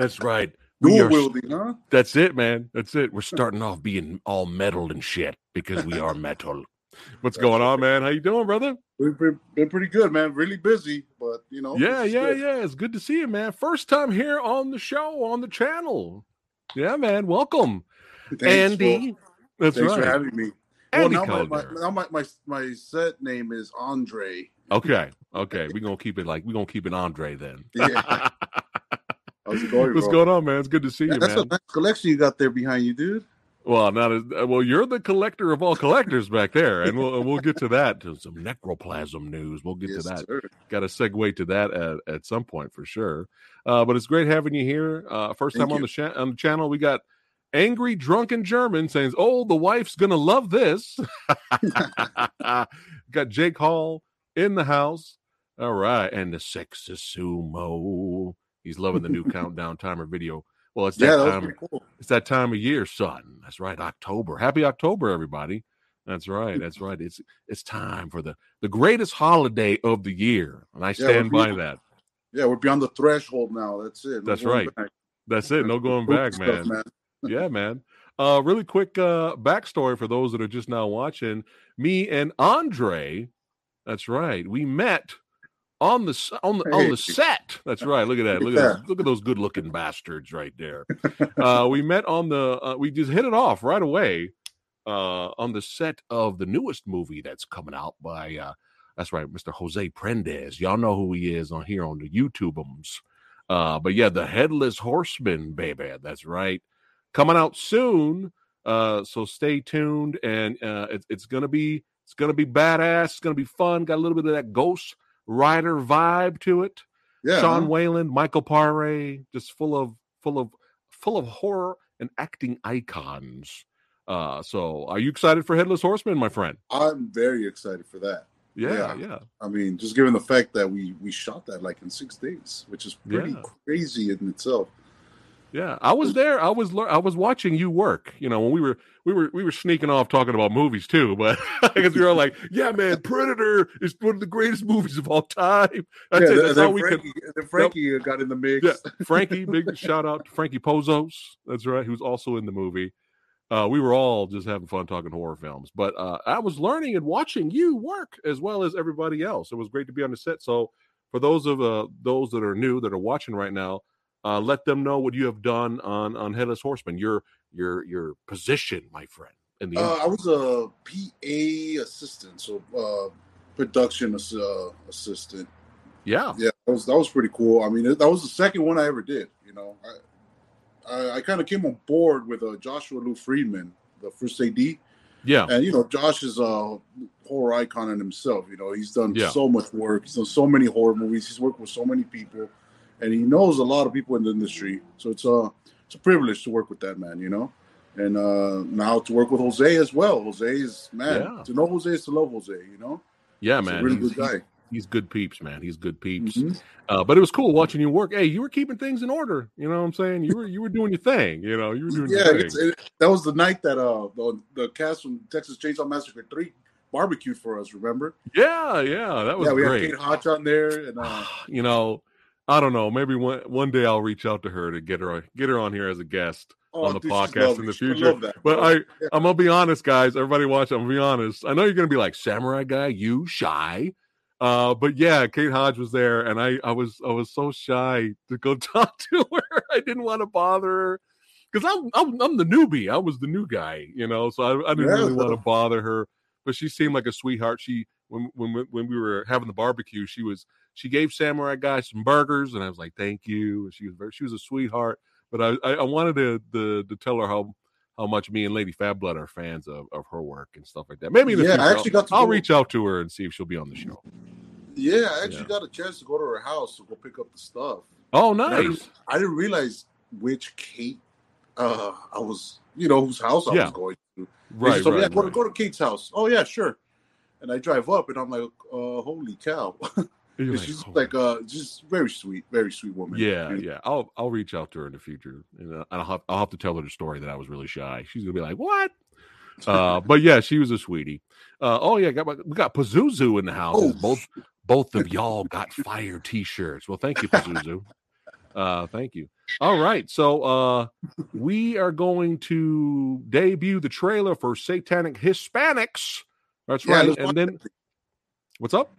That's right. We Dual are, wielding, huh? that's it, man. That's it. We're starting off being all metal and shit because we are metal. What's going on, man? How you doing, brother? We've been, been pretty good, man. Really busy, but you know. Yeah, yeah, good. yeah. It's good to see you, man. First time here on the show, on the channel. Yeah, man. Welcome, Thanks, Andy. For, That's thanks right. for having me. Andy well, now my, my, now my, my my set name is Andre. Okay, okay. We're gonna keep it like we're gonna keep it Andre then. Yeah. How's it going, What's bro? going on, man? It's good to see Yeah, you, that's man. a nice collection you got there behind you, dude. Well, not as well. You're the collector of all collectors back there, and we'll we'll get to that. To some necroplasm news. We'll get yes, to that. sir. Got to segue to that at, at some point for sure. Uh, but it's great having you here. Uh, first Thank time on the cha- on the channel. We got angry drunken German saying, "Oh, the wife's gonna love this." got Jake Hall in the house. All right, and the sexist sumo. He's loving the new countdown timer video. Well, it's that Yeah, that time. cool. It's that time of year, son. That's right, October. Happy October, everybody. That's right. That's right. It's it's time for the the greatest holiday of the year, and I stand we're by that. Yeah, we're beyond the threshold now. That's it. No That's right. back. That's it. No going back, stuff, man. Yeah, man. Uh, really quick uh backstory for those that are just now watching. Me and Andre. That's right. We met on the on the on the set. That's right. Look at that. Look at Yeah. those, look at those good looking bastards right there. uh, we met on the. Uh, we just hit it off right away uh, on the set of the newest movie that's coming out by. Uh, that's right, Mr. Jose Prendes. Y'all know who he is on here on the YouTubeums. Uh, but yeah, the Headless Horseman, baby. That's right, coming out soon. Uh, so stay tuned, and uh, it, it's gonna be it's gonna be badass. It's gonna be fun. Got a little bit of that Ghost Rider vibe to it. Yeah. Sean? Whalen, Michael Paré, just full of full of full of horror and acting icons. Uh, so are you excited for Headless Horseman, my friend? I'm very excited for that. Yeah, Yeah. yeah. I mean, just given the fact that we we shot that like in six days, which is pretty Yeah. crazy in itself. Yeah, I was there. I was I was watching you work. You know, when we were we were we were sneaking off talking about movies too, but because we were like, "Yeah, man, Predator is one of the greatest movies of all time." That's yeah, it. That's all we could. Frankie, then Frankie got in the mix. Yeah, Frankie, big shout out to Frankie Pozos. That's right, who's also in the movie. Uh, we were all just having fun talking horror films, but uh, I was learning and watching you work as well as everybody else. It was great to be on the set. So, for those of uh, those that are new that are watching right now, uh, let them know what you have done on on Headless Horseman. Your your your position, my friend, in the Uh, I was a PA assistant, so uh, production ass- uh, assistant. yeah, Yeah, that was that was pretty cool. I mean, that was the second one I ever did. You know, I I, I kind of came on board with uh, Joshua Lou Friedman, the first AD, yeah, and you know, Josh is a horror icon in himself. You know, he's done Yeah. so much work. He's done so many horror movies. He's worked with so many people, and he knows a lot of people in the industry. So it's a it's a privilege to work with that man. You know. And uh, now to work with Jose as well. Jose is man. Yeah. To know Jose is to love Jose. You know, yeah, He's a man. really he's, good guy. he's- he's good peeps, man. He's good peeps. Mhm. Uh, but it was cool watching you work. Hey, you were keeping things in order. You know what I'm saying? You were you were doing your thing. You know, you were doing Yeah, it, that was the night that uh the, the cast from Texas Chainsaw Massacre Three barbecued for us. Remember? yeah, yeah, that was yeah, we great. had Kate Hodge on there, and uh, you know, I don't know. Maybe one one day I'll reach out to her to get her get her on here as a guest. oh, On the dude, podcast in the future. But. I Yeah. I'm gonna be honest, guys. Everybody watch. I'm gonna be honest. I know you're gonna be like samurai guy, you shy. Uh, but yeah, Kate Hodge was there, and I I was I was so shy to go talk to her. I didn't want to bother her because I'm, I'm I'm the newbie. I was the new guy, you know. So I, I didn't Yeah, really want to bother her. But she seemed like a sweetheart. She when when we- when we were having the barbecue, she was she gave Samurai Guy some burgers, and I was like, "Thank you." And she was very she was a sweetheart. But I I, I wanted to, to to tell her how how much me and Lady Fab Blood are fans of, of her work and stuff like that. Maybe the Yeah, I actually I'll, got to I'll go- reach out to her and see if she'll be on the show. yeah, I actually Yeah. got a chance to go to her house to go pick up the stuff. Oh, And I nice. didn't, I didn't realize which Kate uh I was, you know, whose house I Yeah. was going to. Right, told me, right, yeah, go, right. go to Kate's house. Oh yeah, sure. And I drive up, and I'm like, uh, holy cow! And like, she's "Oh, like, uh, just very sweet, very sweet woman. Yeah, yeah. I'll I'll reach out to her in the future, and uh, I'll have, I'll have to tell her the story that I was really shy. She's gonna be like, "What?" Uh, but yeah, she was a sweetie. Uh, oh yeah, got my, we got Pazuzu in the house. Oh, both both of y'all got fire T-shirts. Well, thank you, Pazuzu. Uh, thank you. All right, so uh, we are going to debut the trailer for Satanic Hispanics. That's Yeah, right, and then what's up?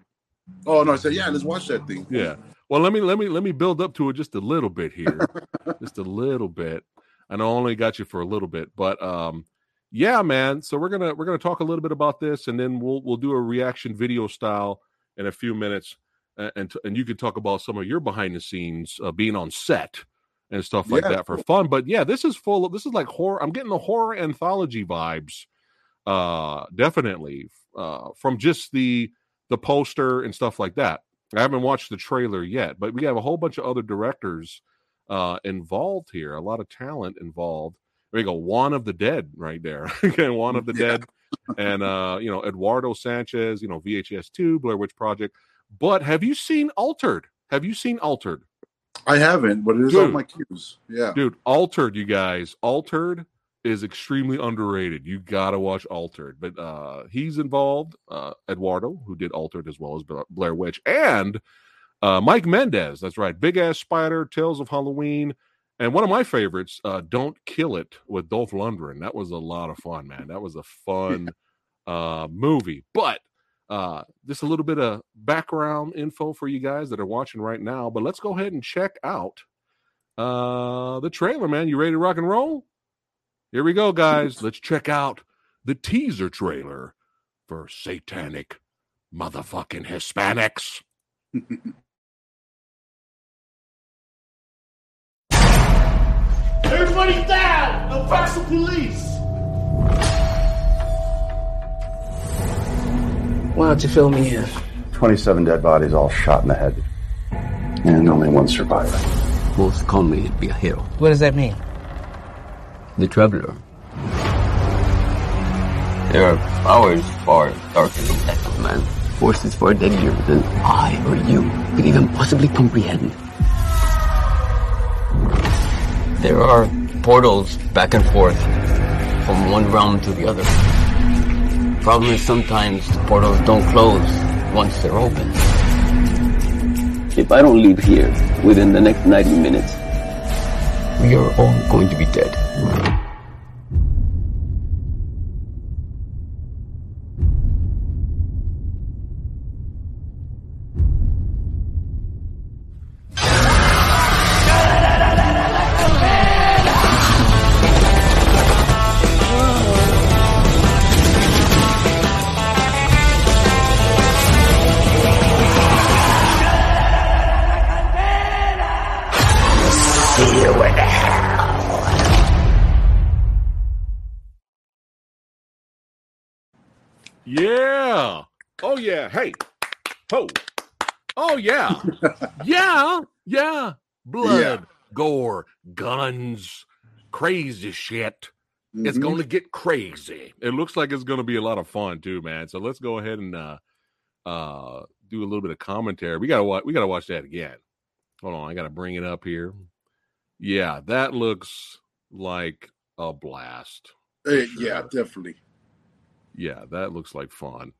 Oh no, I said yeah. Let's watch that thing. Yeah. Well, let me let me let me build up to it just a little bit here, just a little bit. I know I only got you for a little bit, but um, yeah, man. So we're gonna we're gonna talk a little bit about this, and then we'll we'll do a reaction video style in a few minutes, and and, and you can talk about some of your behind the scenes uh, being on set and stuff like Yeah, that for fun. But yeah, this is full of this is like horror. I'm getting the horror anthology vibes, uh, definitely uh, from just the the poster and stuff like that. I haven't watched the trailer yet, but we have a whole bunch of other directors uh, involved here. A lot of talent involved. There you go, Juan of the Dead right there. Again, Juan of the Yeah. Dead, and uh, you know Eduardo Sanchez. You know VHS two, Blair Witch Project. But have you seen Altered? Have you seen Altered? I haven't, but it is Dude. on my queues. Yeah. Dude, Altered, you guys. Altered is extremely underrated. You gotta watch Altered. But uh he's involved, uh Eduardo, who did Altered as well as Blair Witch, and uh Mike Mendez. That's right. Big Ass Spider, Tales of Halloween. And one of my favorites, uh, Don't Kill It with Dolph Lundgren. That was a lot of fun, man. That was a fun uh movie. But uh just a little bit of background info for you guys that are watching right now. But let's go ahead and check out uh the trailer, man. You ready to rock and roll? Here we go, guys. Let's check out the teaser trailer for Satanic Motherfucking Hispanics. Everybody down! El Paso police! Why don't you fill me in? 27 dead bodies, all shot in the head. And only one survivor. Both call me be a hero. What does that mean? The Traveler. There are powers far darker than that of man. Forces far deadlier than I or you could even possibly comprehend. There are portals back and forth from one realm to the other. Problem is sometimes the portals don't close once they're open. If I don't leave here within the next 90 minutes, we are all going to be dead. Yeah. Hey. Ho. Oh yeah. yeah. Yeah. Blood, gore, guns, crazy shit. It's Mhm. going to get crazy. It looks like it's going to be a lot of fun too, man. So let's go ahead and uh uh do a little bit of commentary. We got to watch we got to watch that again. Hold on, I got to bring it up here. Yeah, that looks like a blast. Sure. Yeah, definitely. Yeah, that looks like fun.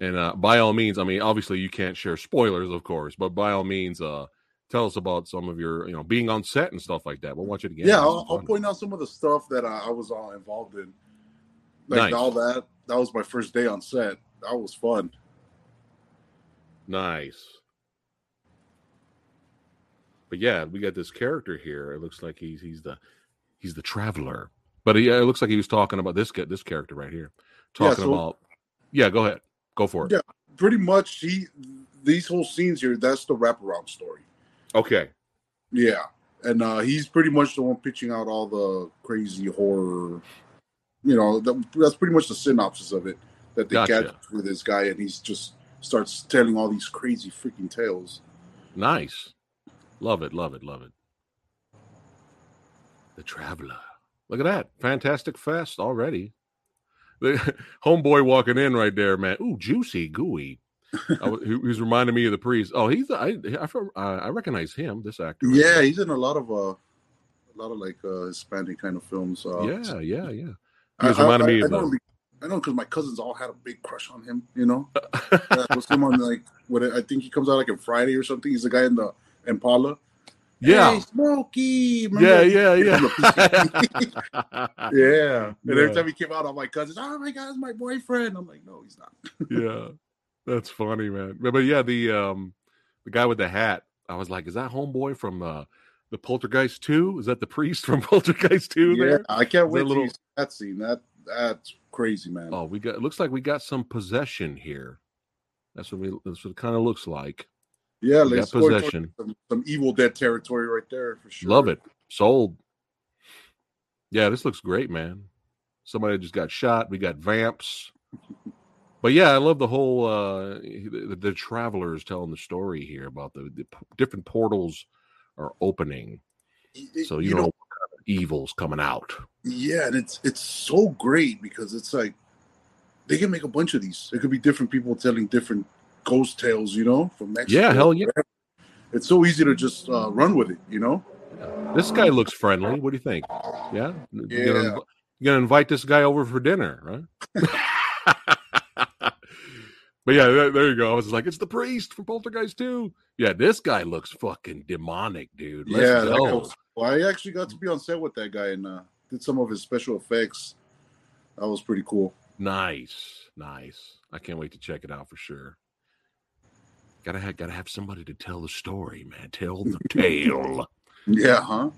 And uh, by all means, I mean obviously you can't share spoilers, of course, but by all means, uh, tell us about some of your, you know, being on set and stuff like that. We'll watch it again. Yeah, I'll, I'll point out some of the stuff that I, I was all involved in. Like Nice. all that. That was my first day on set. That was fun. Nice. But yeah, we got this character here. It looks like he's he's the he's the traveler. But yeah, it looks like he was talking about this this character right here, Yeah, talking so- about. Yeah, go ahead, go for it. Yeah. Pretty much, he these whole scenes here. That's the wraparound story. Okay, Yeah, and uh, he's pretty much the one pitching out all the crazy horror. You know, that, that's pretty much the synopsis of it that they Gotcha. get with this guy, and he's just starts telling all these crazy freaking tales. nice, love it, love it, love it. The traveler. Look at that, fantastic fest already. The homeboy walking in right there, man. Ooh, juicy, gooey. I, was- he, he reminding me of the priest. Oh, he's I I, I I recognize him. This actor. right Yeah, he's in a lot of uh, a lot of like uh, Hispanic kind of films. Uh, yeah, yeah, yeah. He I, reminding I, me I, of know, the, I know because my cousins all had a big crush on him. You know, that was him on like what I think he comes out like on Friday or something. He's the guy in the Impala. Yeah. Hey, Smokey. yeah, Remember? yeah, yeah. yeah. And Yeah. every time he came out, all my cousins, oh my god, it's my boyfriend. I'm like, no, he's not. yeah. That's funny, man. But, but yeah, the um the guy with the hat, I was like, is that homeboy from uh the Poltergeist 2? Is that the priest from Poltergeist 2 Yeah, there? I can't Is wait that to little- that scene. That that's crazy, man. Oh, we got it looks like we got some possession here. That's what we that's what it kind of looks like. Yeah, got possession. Some, some Evil Dead territory right there for sure. Love it. Sold. Yeah, this looks great, man. Somebody just got shot. We got vamps. But yeah, I love the whole uh the, the travelers telling the story here about the, the different portals are opening. So you, know, what kind of evil's coming out. Yeah, and it's it's so great because it's like they can make a bunch of these. It could be different people telling different ghost tales, you know, from Mexico. Yeah, hell yeah. It's so easy to just uh, run with it, you know. This guy looks friendly. What do you think? Yeah, You're gonna, Yeah. you're gonna invite this guy over for dinner, right? but yeah, there, you go. I was like, it's the priest from Poltergeist 2. Yeah, this guy looks fucking demonic, dude. Let's yeah, go. was- well, I actually got to be on set with that guy and uh, did some of his special effects. That was pretty cool. Nice, nice. I can't wait to check it out for sure. Gotta have, gotta have somebody to tell the story, man. Tell the tale. Yeah, huh?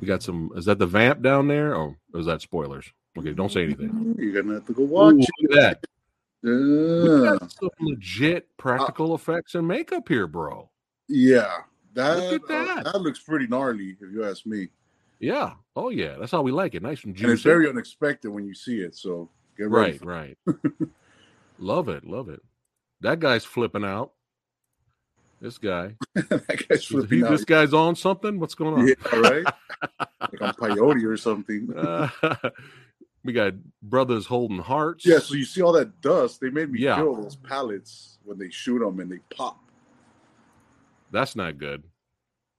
We got some. Is that the vamp down there, or is that spoilers? Okay, don't say anything. You're gonna have to go Ooh, watch at that. We Yeah, got some legit practical effects and makeup here, bro. yeah. That, Look at uh, that. that looks pretty gnarly, if you ask me. Yeah. Oh yeah. That's how we like it. Nice and juicy. And it's very unexpected when you see it. So get ready. right. Right. love it. Love it. That guy's flipping out. This guy. guy's he- this guy's on something. What's going on? Yeah, right. like on peyote or something. Uh, we got brothers holding hearts. yeah, so you see all that dust. They made me Yeah. feel those pallets when they shoot them and they pop. That's not good.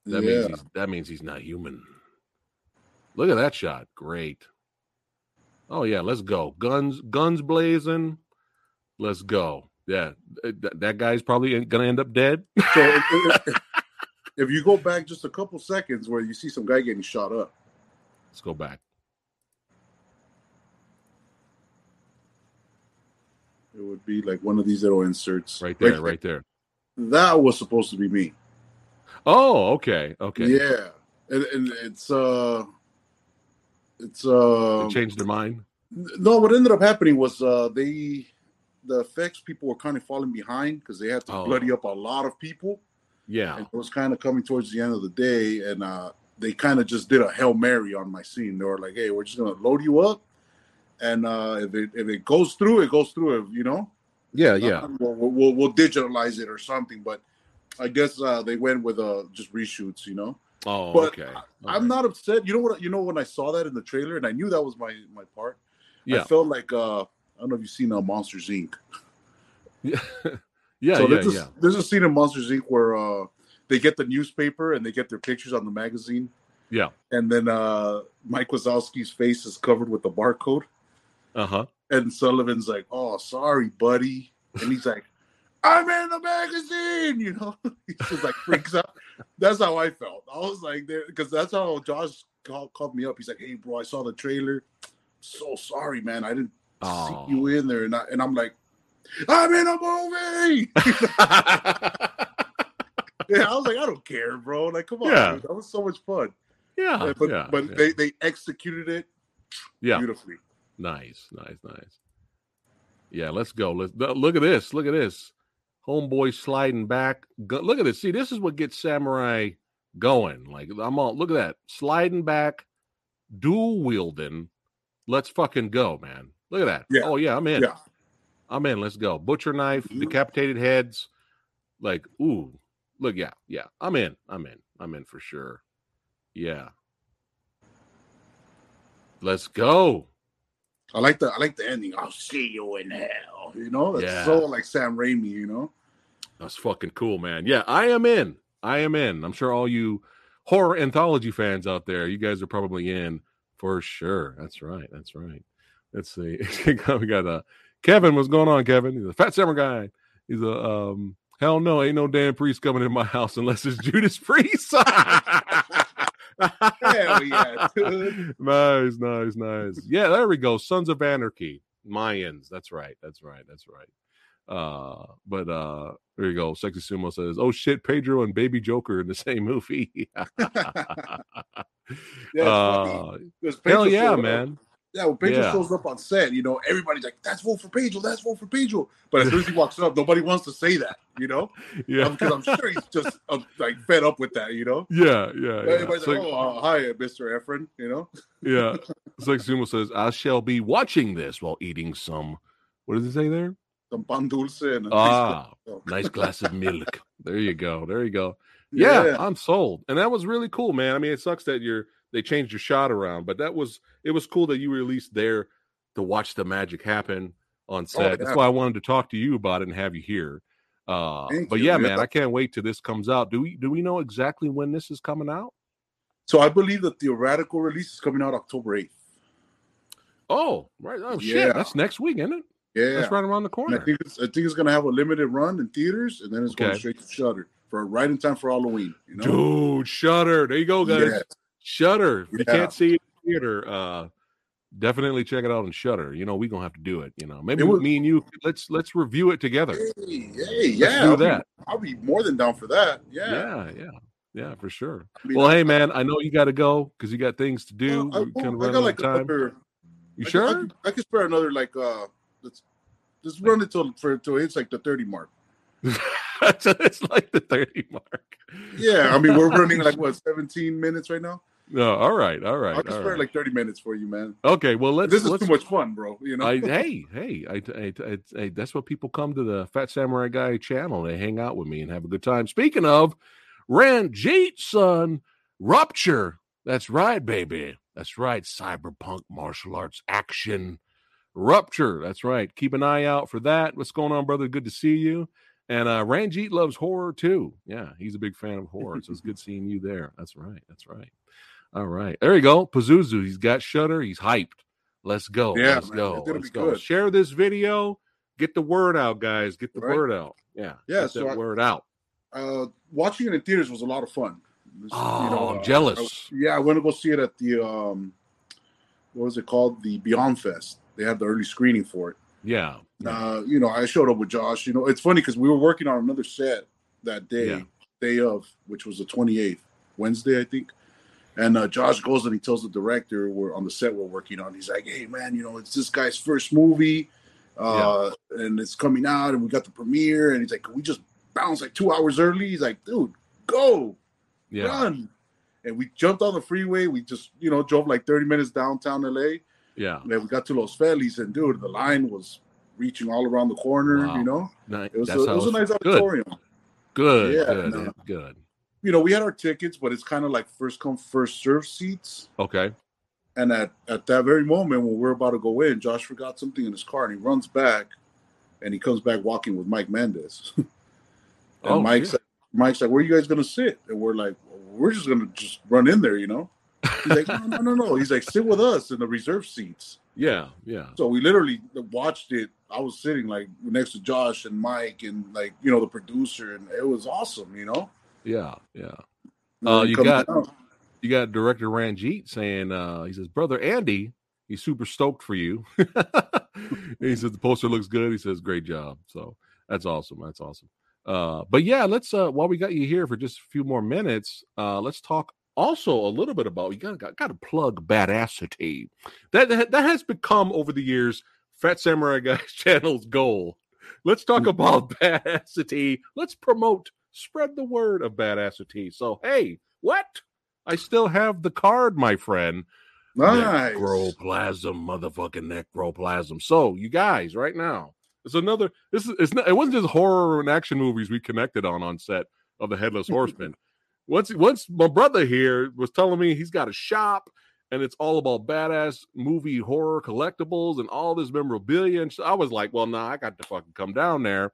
That yeah, means he's, that means he's not human. Look at that shot. Great. Oh yeah, let's go. Guns guns blazing. Let's go. Yeah, th- that guy's probably gonna end up dead. so if, if- if you go back just a couple seconds where you see some guy getting shot up, Let's go back. it would be like one of these little inserts Right there, right there. That was supposed to be me. Oh, okay, okay. Yeah, and, and it's uh, it's uh, They changed their mind. no. What ended up happening was uh, they the effects people were kind of falling behind because they had to Oh. bloody up a lot of people. Yeah. and it was kind of coming towards the end of the day, and uh, they kind of just did a hail mary on my scene. They were like, "Hey, we're just gonna load you up, and uh, if it if it goes through, it goes through. You know, Yeah, yeah. Uh, we'll, we'll we'll digitalize it or something." But I guess uh, they went with uh, just reshoots. You know, Oh, but okay. I'm not upset. You know what? You know when I saw that in the trailer, and I knew that was my my part. Yeah. I felt like uh, I don't know if you've seen uh, Monsters Inc. Yeah, yeah, so there's, yeah. a, there's a scene in Monsters Inc. where uh, they get the newspaper and they get their pictures on the magazine. Yeah. And then uh, Mike Wazowski's face is covered with the barcode. Uh huh. And Sullivan's like, oh, sorry, buddy. And he's like, I'm in the magazine, you know? he just like freaks out. That's how I felt. I was like, there, because that's how Josh called, called me up. He's like, hey, bro, I saw the trailer. So sorry, man. I didn't Oh. see you in there. And, I, and I'm like, I'm in a movie. Yeah, I was like, I don't care, bro. Like, come on, Yeah. dude. that was so much fun. yeah, Yeah, but yeah, but yeah. they they executed it yeah. beautifully. Nice, nice, nice. Yeah, let's go. Let's look at this. Look at this. Homeboy sliding back. Look at this. See, this is what gets Samurai going. Like I'm all look at that. Sliding back, dual wielding. Let's fucking go, man. Look at that. Yeah. Oh yeah, I'm in. Yeah. I'm in. Let's go. Butcher knife, Mhm. decapitated heads. Like, ooh, look, yeah, yeah. I'm in. I'm in. I'm in for sure. Yeah. Let's go. I like the I like the ending. I'll see you in hell. You know, that's Yeah. so like Sam Raimi. You know, That's fucking cool, man. Yeah, I am in. I am in. I'm sure all you horror anthology fans out there, you guys are probably in for sure. That's right. That's right. Let's see. we got uh Kevin. What's going on, Kevin? He's a fat summer guy. He's a um Hell no, ain't no damn priest coming in my house unless it's Judas Priest. Hell yeah, dude. nice, nice, nice. Yeah, there we go. Sons of Anarchy, Mayans. That's right. That's right. That's right. Uh, but uh, there you go. Sexy Sumo says, "Oh shit, Pedro and Baby Joker in the same movie." Yeah, uh, hell yeah, showed up- man. Yeah, when Pedro Yeah. shows up on set, you know, everybody's like, "That's vote for Pedro. That's vote for Pedro." But as soon as he walks up, nobody wants to say that, you know, Yeah, because I'm sure he's just uh, like fed up with that, you know. yeah, yeah. yeah. Everybody's So- like, "Oh, uh, hi, Mister Efren," you know. yeah. like Sumo says, "I shall be watching this while eating some." What does it say there? Some pan dulce and a Ah, nice glass of milk. There you go. There you go. Yeah, I'm sold. And that was really cool, man. I mean, it sucks that you're they changed your shot around, but that was it was cool that you were at least there to watch the magic happen on set. That's why I wanted to talk to you about it and have you here. Uh but you, yeah, man. I can't wait till this comes out. Do we do we know exactly when this is coming out? So I believe that the radical release is coming out October eighth. Oh, right. Oh shit. Yeah. That's next week, isn't it? Yeah, That's right around the And corner. I think it's I think it's gonna have a limited run in theaters, and then it's going straight to Shudder for right in time for Halloween. You know, Dude, Shudder. There you go, guys. Yes. Shudder. If you Yeah. can't see it in theater, uh definitely check it out on Shudder. You know, we're gonna have to do it. You know, maybe was- me and you let's let's review it together. Hey, hey, yeah, do I'll be- that. I'll be more than down for that. Yeah, Yeah, yeah, yeah, for sure. I mean, Well, hey man, I know you got to go because you got things to do. I, I running got out like of time. another. you I, sure? I, could- I could spare another like uh, let's let's run it till for till it's like the thirty mark. So it's like the thirty mark. Yeah, I mean we're running like what seventeen minutes right now. No, all right, all right, I can all spare right. like thirty minutes for you, man. okay, well let's. This is let's too much fun, bro. You know. I, hey, hey, I, I, I, I, that's what people come to the Fat Samurai Guy channel. They hang out with me and have a good time. Speaking of Ranjit, son, Rupture. That's right, baby. That's right. Cyberpunk martial arts action. Rupture. That's right. Keep an eye out for that. What's going on, brother? Good to see you. And uh Ranjit loves horror too. Yeah, he's a big fan of horror. So it's good seeing you there. That's right. That's right. All right. There you go. Pazuzu. He's got Shudder. He's hyped. Let's go. Yeah, Let's man, go. Let's go. good. Share this video. Get the word out, guys. Get the Right. word out. Yeah. Yeah, Get so I- word out. uh, watching it in theaters was a lot of fun. Was, Oh, I'm uh, jealous. I- yeah, I went to go see it at the um, what was it called? The Beyond Fest. They had the early screening for it. Yeah. Uh, you know, I showed up with Josh. You know, it's funny because we were working on another set that day, Yeah. day of, which was the 28th, Wednesday, I think. And uh, Josh goes and he tells the director we're on the set we're working on. He's like, "Hey, man, you know, it's this guy's first movie, uh, and it's coming out, and we got the premiere." And he's like, "Can we just bounce like two hours early?" He's like, "Dude, go, Yeah. run!" And we jumped on the freeway. We just, you know, drove like 30 minutes downtown LA. Yeah. And then we got to Los Feliz, and dude, the line was reaching all around the corner. Wow. You know, Ni- it was a, it was a nice good. auditorium. Good. Yeah, good. no. Good. You know, we had our tickets, but it's kind of like first come first serve seats. Okay. And at at that very moment when we're about to go in, Josh forgot something in his car, and he runs back, and he comes back walking with Mike Mendez. and Oh, Mike's yeah. like, Mike's like, "Where are you guys gonna sit?" And we're like, "We're just gonna just run in there," you know. He's like, "No, no, no, no." He's like, "Sit with us in the reserve seats." Yeah. Yeah. So we literally watched it. I was sitting like next to Josh and Mike and like you know the producer, and it was awesome. You know. Yeah. Yeah. Uh, you got- out. You got director Ranjit saying, uh, he says, Brother Andy, he's super stoked for you. he says the poster looks good. He says, Great job. So that's awesome. That's awesome. Uh, but yeah, let's uh while we got you here for just a few more minutes, uh, let's talk also a little bit about you got got, got to plug badassity. That, that that has become over the years Fat Samurai Guys channel's goal. Let's talk about badassity. Let's promote, spread the word of badassity. So hey, what? I still have the card, my friend. Nice. Necroplasm, motherfucking necroplasm. So, you guys, right now, it's another. This is. It's not. It wasn't just horror and action movies we connected on on set of the Headless Horseman. once, once my brother here was telling me he's got a shop and it's all about badass movie horror collectibles and all this memorabilia, and so I was like, well, nah, I got to fucking come down there.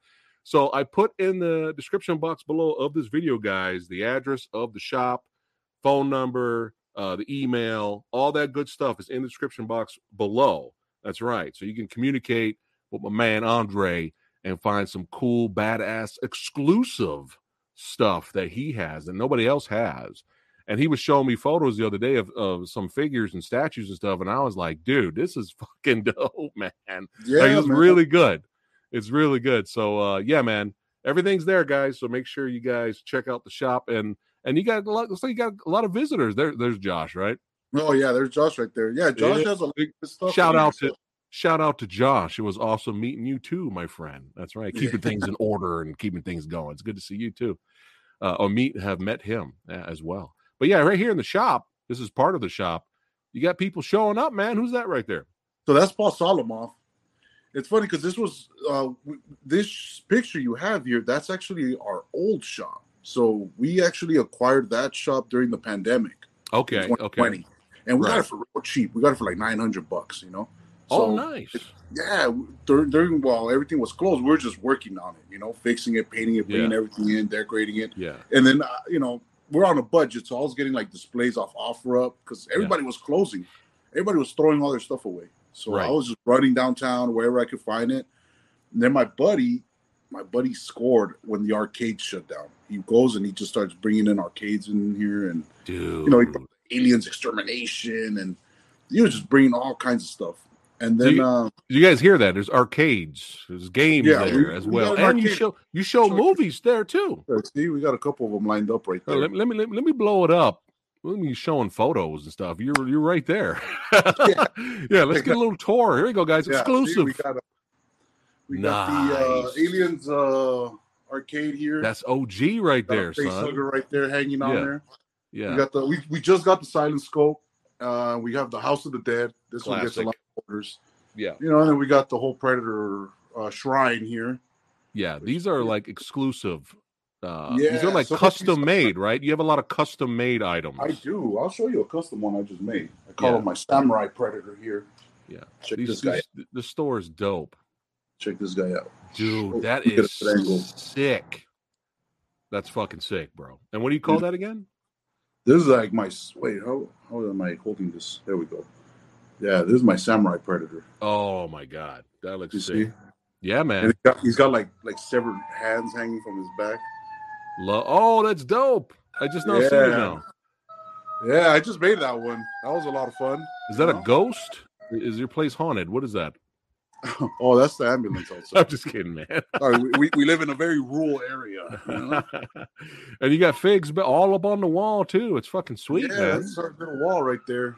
So I put in the description box below of this video, guys, the address of the shop, phone number, uh, the email, all that good stuff is in the description box below. That's right. So you can communicate with my man Andre and find some cool, badass, exclusive stuff that he has that nobody else has. And he was showing me photos the other day of, of some figures and statues and stuff, and I was like, dude, this is fucking dope, man. Yeah, like, it's really good. It's really good. So uh yeah, man, everything's there, guys. So make sure you guys check out the shop and and you got a lot. Looks like you got a lot of visitors. There, there's Josh, right? Oh yeah, there's Josh right there. Yeah, Josh Yeah. has a lot of stuff. Shout out to shout out to Josh. It was awesome meeting you too, my friend. That's right. Keeping things in order and keeping things going. It's good to see you too. Uh, or meet have met him as well. But yeah, right here in the shop, this is part of the shop. You got people showing up, man. Who's that right there? So that's Paul Solomon. It's funny because this was uh, this picture you have here. That's actually our old shop. So we actually acquired that shop during the pandemic. Okay, okay. And we got it for real cheap. We got it for like nine hundred bucks. You know. Oh, So, nice. Yeah, during, during while everything was closed, we are just working on it. You know, fixing it, painting it, bringing Yeah. everything in, decorating it, Yeah, and then uh, you know we're on a budget, so I was getting like displays off offer up because everybody was closing. Everybody was throwing all their stuff away. So Right. I was just running downtown wherever I could find it. And then my buddy, my buddy scored when the arcade shut down. He goes and he just starts bringing in arcades in here and dude. you know, aliens extermination and he was just bringing all kinds of stuff. And then you- uh, you guys hear that? There's arcades, there's games Yeah, there we- as well, got an and you show you show movies there too. see, we got a couple of them lined up right there. let, let me let me let me blow it up. Let me showing photos and stuff. You're you're right there. yeah, let's get a little tour. Here we go, guys. Yeah, see, Exclusive. we got, a, we got the uh, aliens uh, arcade here. That's OG right Got a there, face son. hugger right there hanging on Yeah. there. Yeah, We got the we, we just got the silent scope. Uh, we have the House of the Dead. This one gets a lot of orders. yeah, You know, and then we got the whole Predator uh, shrine here. yeah. These are like exclusive. Uh, these are like these custom made, right? You have a lot of custom made items. I do. I'll show you a custom one I just made. I call Yeah. it my Samurai Predator here. Yeah. Check These, this guy. these- the store is dope, Check this guy out. dude. Oh, That is sick. That's fucking sick, bro. And what do you call that again? This is like my wait. How how am I holding this? There we go. Yeah, this is my Samurai Predator. Oh my god, that looks You sick. see? Yeah, man. he's got, he's got like like severed hands hanging from his back. Lo- oh, that's dope. I just now see it now. Yeah, I just made that one. That was a lot of fun. Is that a ghost? Is your place haunted? What is that? oh, that's the ambulance I'm just kidding, man. Sorry, we, we, live in a very rural area. You know? and you got figs all up on the wall too. It's fucking sweet, yeah, man. that's our little wall right there.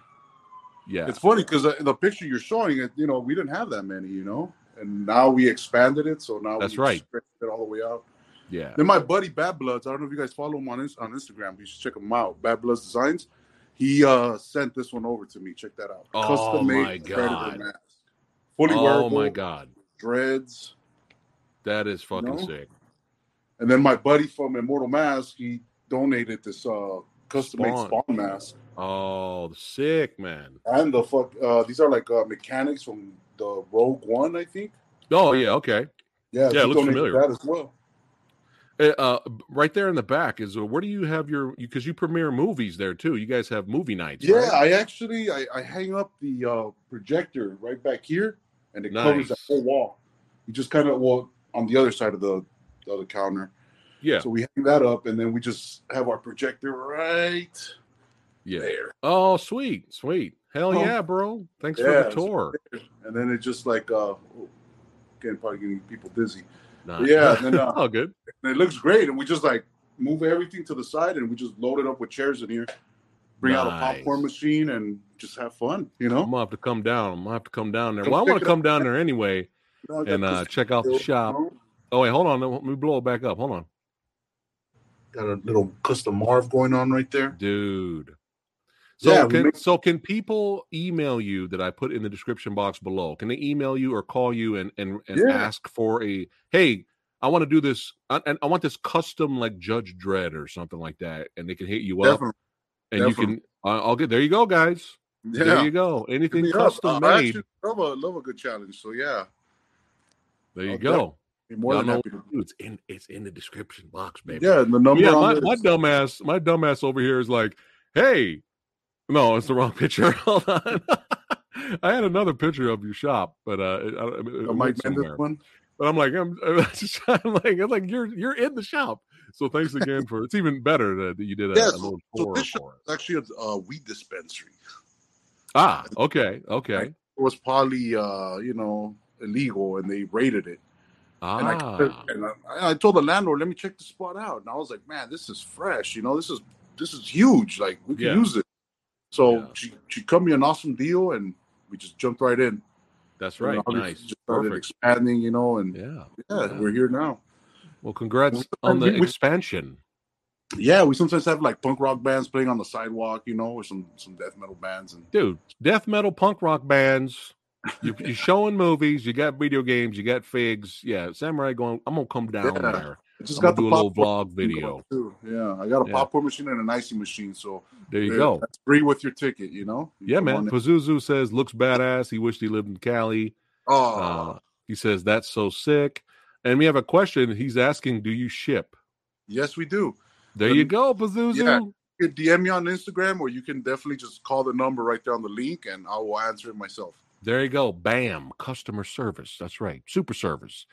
Yeah. It's funny because uh, the picture you're showing it, you know, we didn't have that many, you know, and now we expanded it, so now That's we right. stretched it all the way out. Yeah. Then my buddy Bad Bloods, I don't know if you guys follow him on Ins- on Instagram. You should check him out. Bad Bloods Designs. He uh sent this one over to me. Check that out. Oh, my God. mask, fully Oh wearable. my god. dreads. That is fucking No? sick. And then my buddy from Immortal Mask, he donated this uh custom made Spawn. spawn mask. Oh, sick, man. And the fuck uh these are like uh mechanics from the Rogue One, I think. Oh yeah, okay. Yeah, Yeah, it looks familiar. That as well. Uh, uh, right there in the back is uh, where do you have your because you premiere movies there too? You guys have movie nights. Yeah, right? I actually I, I hang up the uh projector right back here and it covers the whole wall. You just kind of well on the other side of the, the other counter. yeah, So we hang that up and then we just have our projector right yeah. there. Oh, sweet, sweet. Hell Oh. yeah, bro. Thanks Yeah, for the tour. And then it just like uh again probably getting people dizzy. Nah. Yeah, and then, uh, oh, good. And it looks great. And we just like move everything to the side and we just load it up with chairs in here, bring out a popcorn machine and just have fun, you know, I'm gonna have to come down. I'm gonna have to come down there. Well, I want to come down there anyway You know, I got and uh, check out the shop. you Oh wait, hold on. Let me blow it back up. Hold on, Got a little custom Marv going on right there. dude. So Yeah, can make- so can people email you that I put in the description box below? Can they email you or call you and and, and Yeah. ask for a hey? I want to do this, I- and I want this custom like Judge Dredd or something like that, and they can hit you up, Definitely. and you can. I'll get there. You go, guys. Yeah. There you go. Anything up. custom I made. love a love a good challenge. So yeah, There you I'll go. more Y'all than happy to. It's in it's in the description box, baby. Yeah, the number. yeah, my, my dumbass, my dumbass over here is like, hey, no, it's the wrong picture. Hold on. I had another picture of your shop, but uh, it- I, I mean, it the went Mike somewhere. one. but I'm like, I'm, I'm just I'm like, I'm like, you're you're in the shop. So thanks again for it's even better that, that you did a, Yeah, a so- little so tour this for it. It's actually a uh, weed dispensary. Ah, okay, okay. It was probably uh, you know illegal, and they raided it. And, I, Ah, and I, I told the landlord, "Let me check the spot out." And I was like, "Man, this is fresh. You know, this is this is huge. Like we can Yeah. use it." So Yeah. she she cut me an awesome deal, and we just jumped right in. that's right. Nice, Just started perfect. expanding, you know, and Yeah. yeah, Yeah. we're here now. Well, congrats on the we- expansion. Yeah, we sometimes have like punk rock bands playing on the sidewalk, you know, or some some death metal bands, and dude death metal punk rock bands you, you're showing movies you got video games you got figs yeah samurai going i'm gonna come down Yeah. there I just I'm got the do a little vlog video too. Yeah, I got a Yeah. popcorn machine and an icy machine, so there you yeah, go That's free with your ticket, you know. You yeah man pazuzu says looks badass he wished he lived in cali Oh, uh, he says that's so sick and we have a question he's asking do you ship yes, we do. there you go pazuzu Yeah. You can DM me on Instagram, or you can definitely just call the number right there on the link, and I will answer it myself. There you go. Bam. Customer service. That's right. Super service.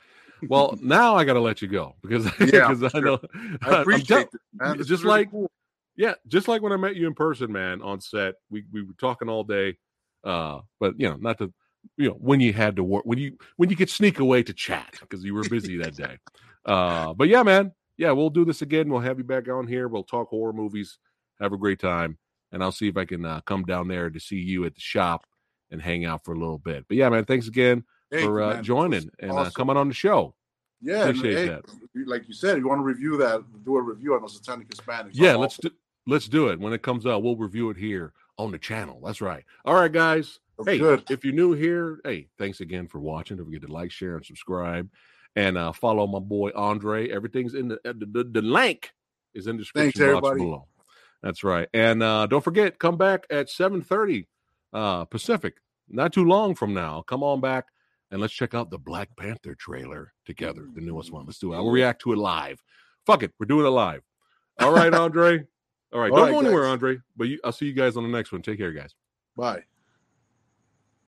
Well, now I got to let you go because, Yeah, I know. I appreciate tell- it, man. Just really like- cool. Yeah, just like when I met you in person, man, on set. We we were talking all day. Uh, but you know, not to you know, when you had to work when you when you could sneak away to chat because you were busy that day. Uh, but yeah, man. Yeah, we'll do this again. We'll have you back on here. We'll talk horror movies. Have a great time. And I'll see if I can uh, come down there to see you at the shop and hang out for a little bit. But yeah, man, thanks again Thank for uh, man. joining This is and uh, coming on the show. Yeah, and, hey, that. Like you said, if you want to review that, do a review on the Satanic Hispanics. Yeah, I'm let's do let's do it. When it comes out, we'll review it here on the channel. That's right. All right, guys. That's hey, good. if you're new here, hey, thanks again for watching. Don't forget to like, share, and subscribe, and uh, follow my boy Andre. Everything's in the uh, the, the, the link is in the description Thanks, box everybody. below. That's right. And uh, don't forget, come back at 7:30 uh, Pacific. Not too long from now. Come on back and let's check out the Black Panther trailer together, the newest one. Let's do it. I'll mm-hmm. react to it live. Fuck it, we're doing it live. All right, Andre. All right, All don't right, go anywhere, guys. Andre. But you, I'll see you guys on the next one. Take care, guys. Bye.